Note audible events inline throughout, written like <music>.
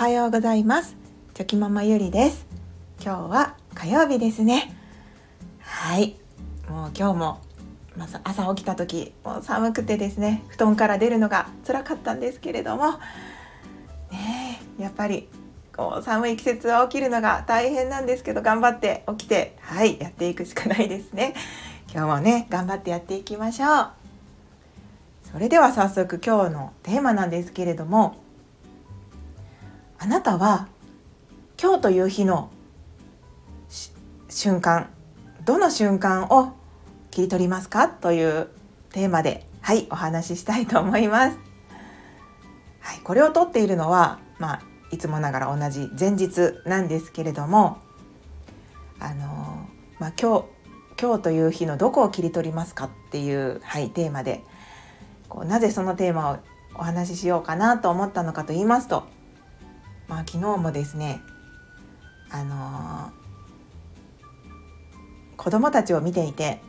はようございます。チョキママゆりです。今日は火曜日ですね。はい。もう今日もまず朝起きた時もう寒くてですね。布団から出るのが辛かったんですけれども。ねやっぱりこう寒い季節は起きるのが大変なんですけど頑張って起きてはいやっていくしかないですね。今日もね頑張ってやっていきましょう。それでは早速今日のテーマなんですけれどもあなたは今日という日の瞬間どの瞬間を切り取りますかというテーマではいお話ししたいと思います。<laughs> はい、これを撮っているのはまあいつもながら同じ前日なんですけれどもあのまあ今日今日という日のどこを切り取りますかっていうはいテーマでこうなぜそのテーマをお話ししようかなと思ったのかと言いますとまあ昨日もですねあのー、子供たちを見ていて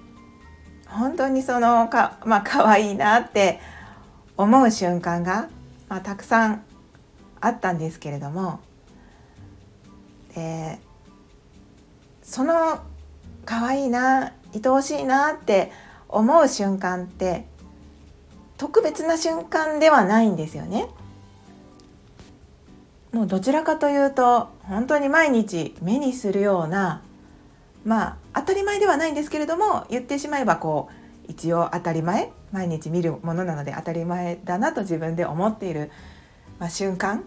本当にそのかまあ可愛いなって思う瞬間が、まあ、たくさんあったんですけれどもでその可愛いな愛おしいなって思う瞬間って特別な瞬間ではないんですよね。もうどちらかというと本当に毎日目にするようなまあ当たり前ではないんですけれども言ってしまえばこう一応当たり前毎日見るものなので当たり前だなと自分で思っている、まあ、瞬間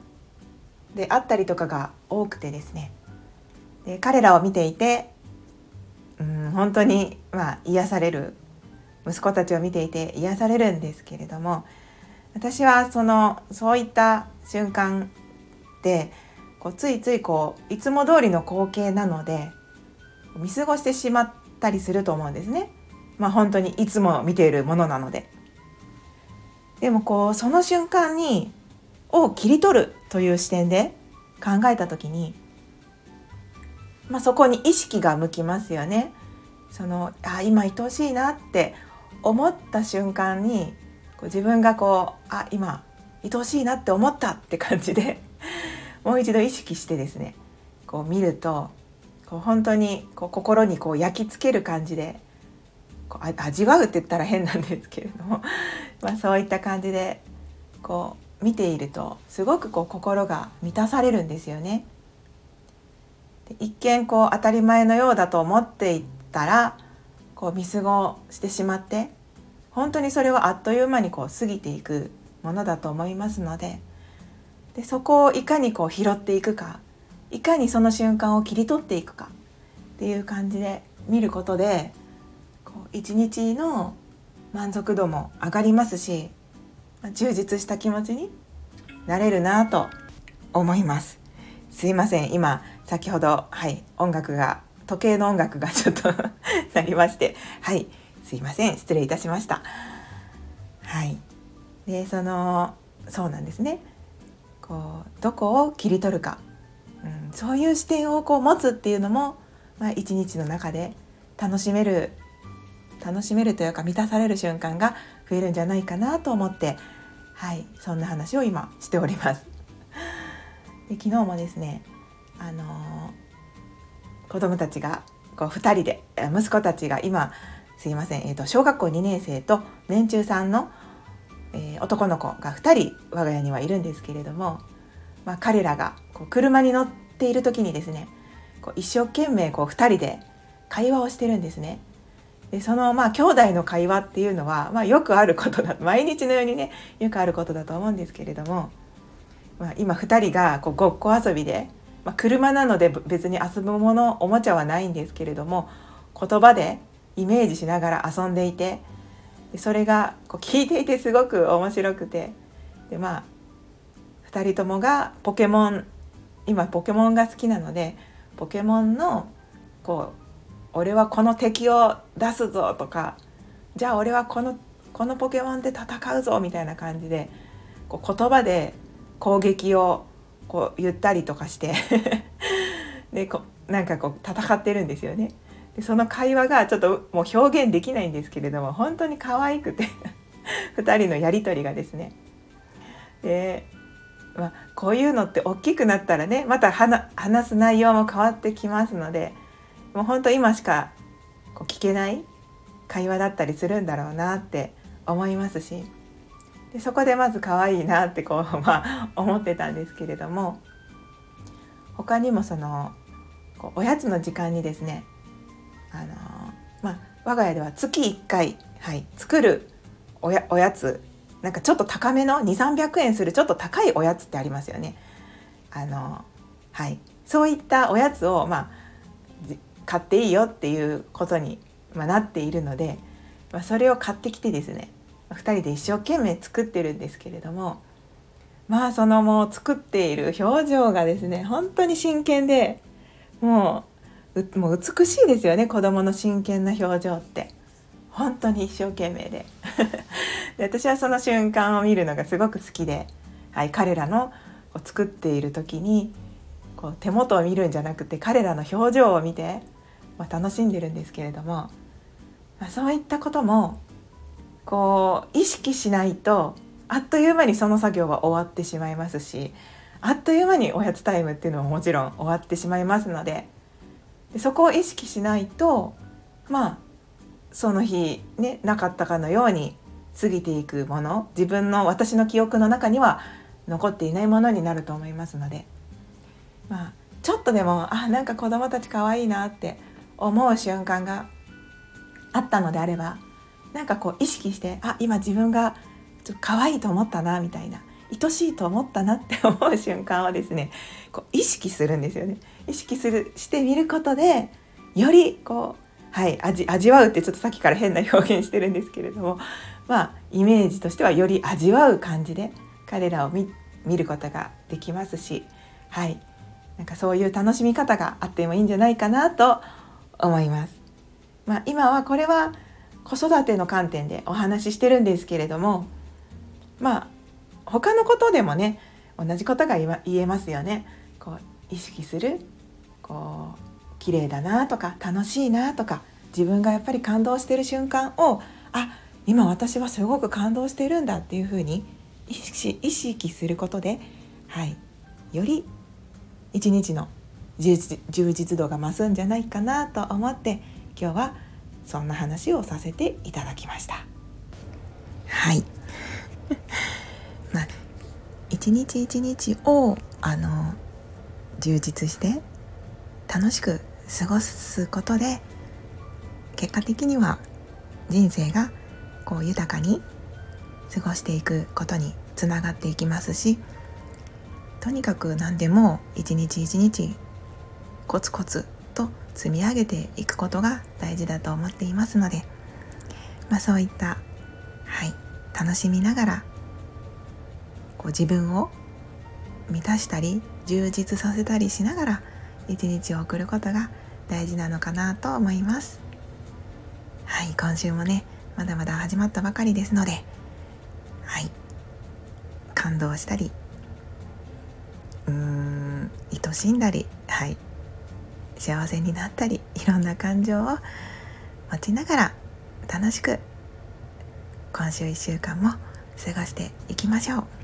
であったりとかが多くてですね。で彼らを見ていてうん本当にまあ癒される息子たちを見ていて癒されるんですけれども私はそのそういった瞬間でこうついついこういつも通りの光景なので見過ごしてしまったりすると思うんですね。まあ本当にいつも見ているものなので。でもこうその瞬間にを切り取るという視点で考えた時に、まあ、そこに意識が向きますよね。そのあ今愛おしいなって思った瞬間にこう自分がこうあ今愛おしいなって思ったって感じで <laughs> もう一度意識してですねこう見るとこう本当にこう心にこう焼き付ける感じでこう味わうって言ったら変なんですけれども <laughs> まあそういった感じでこう見ているとすごくこう心が満たされるんですよね。一見こう当たり前のようだと思っていったらこう見過ごしてしまって本当にそれはあっという間にこう過ぎていくものだと思いますのででそこをいかにこう拾っていくか。いかにその瞬間を切り取っていくか。っていう感じで見ることで一日の満足度も上がりますし充実した気持ちになれるなと思います。すいません。今先ほどはい音楽が時計の音楽がちょっと <laughs> なりまして。はい。すいません。失礼いたしました。はい。でそのそうなんですね。こうどこを切り取るかうん、そういう視点をこう持つっていうのも、まあ、一日の中で楽しめる楽しめるというか満たされる瞬間が増えるんじゃないかなと思ってはいそんな話を今しております。<laughs> で昨日もですねあのー、子供たちがこう2人で息子たちが今すいません、えーと、小学校2年生と年中さんの、えー、男の子が2人我が家にはいるんですけれどもまあ、彼らがこう車に乗っている時にですねこう一生懸命こう2人で会話をしてるんですね。でそのまあ兄弟の会話っていうのは、まあ、よくあることだ <laughs> 毎日のようにねよくあることだと思うんですけれども、まあ、今2人がこうごっこ遊びで、まあ、車なので別に遊ぶものおもちゃはないんですけれども言葉でイメージしながら遊んでいてでそれがこう聞いていてすごく面白くてでまあ2人ともがポケモン今ポケモンが好きなのでポケモンのこう「俺はこの敵を出すぞ」とか「じゃあ俺はこのこのポケモンで戦うぞ」みたいな感じでこう言葉で攻撃をこう言ったりとかして <laughs> でこなんかこう戦ってるんですよね。でその会話がちょっともう表現できないんですけれども本当に可愛くて <laughs> 2人のやり取りがですね。でまあ、こういうのって大きくなったらねまた話す内容も変わってきますのでもう本当今しかこう聞けない会話だったりするんだろうなって思いますしでそこでまず可愛いなってこう、<laughs> まあ、思ってたんですけれども他にもそのおやつの時間にですねあのまあ我が家では月1回、はい、作るおやおやつなんかちょっと高めの2300円するちょっと高いおやつってありますよね。あのはい、そういったおやつを、まあ、買っていいよっていうことに、まあ、なっているので、まあ、それを買ってきてですね2人で一生懸命作ってるんですけれどもまあそのもう作っている表情がですね本当に真剣でもうもう美しいですよね子どもの真剣な表情って。本当に一生懸命で。<laughs> で私はその瞬間を見るのがすごく好きで、はい、彼らのこう作っている時にこう手元を見るんじゃなくて彼らの表情を見て、まあ、楽しんでるんですけれども、まあ、そういったこともこう意識しないとあっという間にその作業は終わってしまいますしあっという間におやつタイムっていうのももちろん終わってしまいますのででそこを意識しないとまあその日ねなかったかのように過ぎていくもの自分の私の記憶の中には残っていないものになると思いますのでまあちょっとでもあなんか子供たち可愛いなって思う瞬間があったのであればなんかこう意識してあ今自分がちょっと可愛いと思ったなみたいな愛しいと思ったなって思う瞬間はですねこう意識するんですよね意識するしてみることでよりこうはい味味わうってちょっとさっきから変な表現してるんですけれどもまあイメージとしてはより味わう感じで彼らを見ることができますしはいなんかそういう楽しみ方があってもいいんじゃないかなと思います。まあ、今はこれは子育ての観点でお話ししてるんですけれどもまあ他のことでもね同じことが言えますよね。こう意識するこう綺麗だなとか楽しいなとか自分がやっぱり感動してる瞬間をあ今私はすごく感動してるんだっていうふうに意識意識することで、はい、より一日の充実度が増すんじゃないかなと思って今日はそんな話をさせていただきました。はい一日一日をあの充実して楽しく過ごすことで結果的には人生がこう豊かに過ごしていくことにつながっていきますしとにかく何でも一日一日コツコツと積み上げていくことが大事だと思っていますので、まあ、そういった、はい、楽しみながらこう自分を満たしたり充実させたりしながら一日を送ることが大事なのかなと思います。はい今週もねまだまだ始まったばかりですのではい感動したりうーん愛しんだりはい幸せになったりいろんな感情を持ちながら楽しく今週1週間も過ごしていきましょう。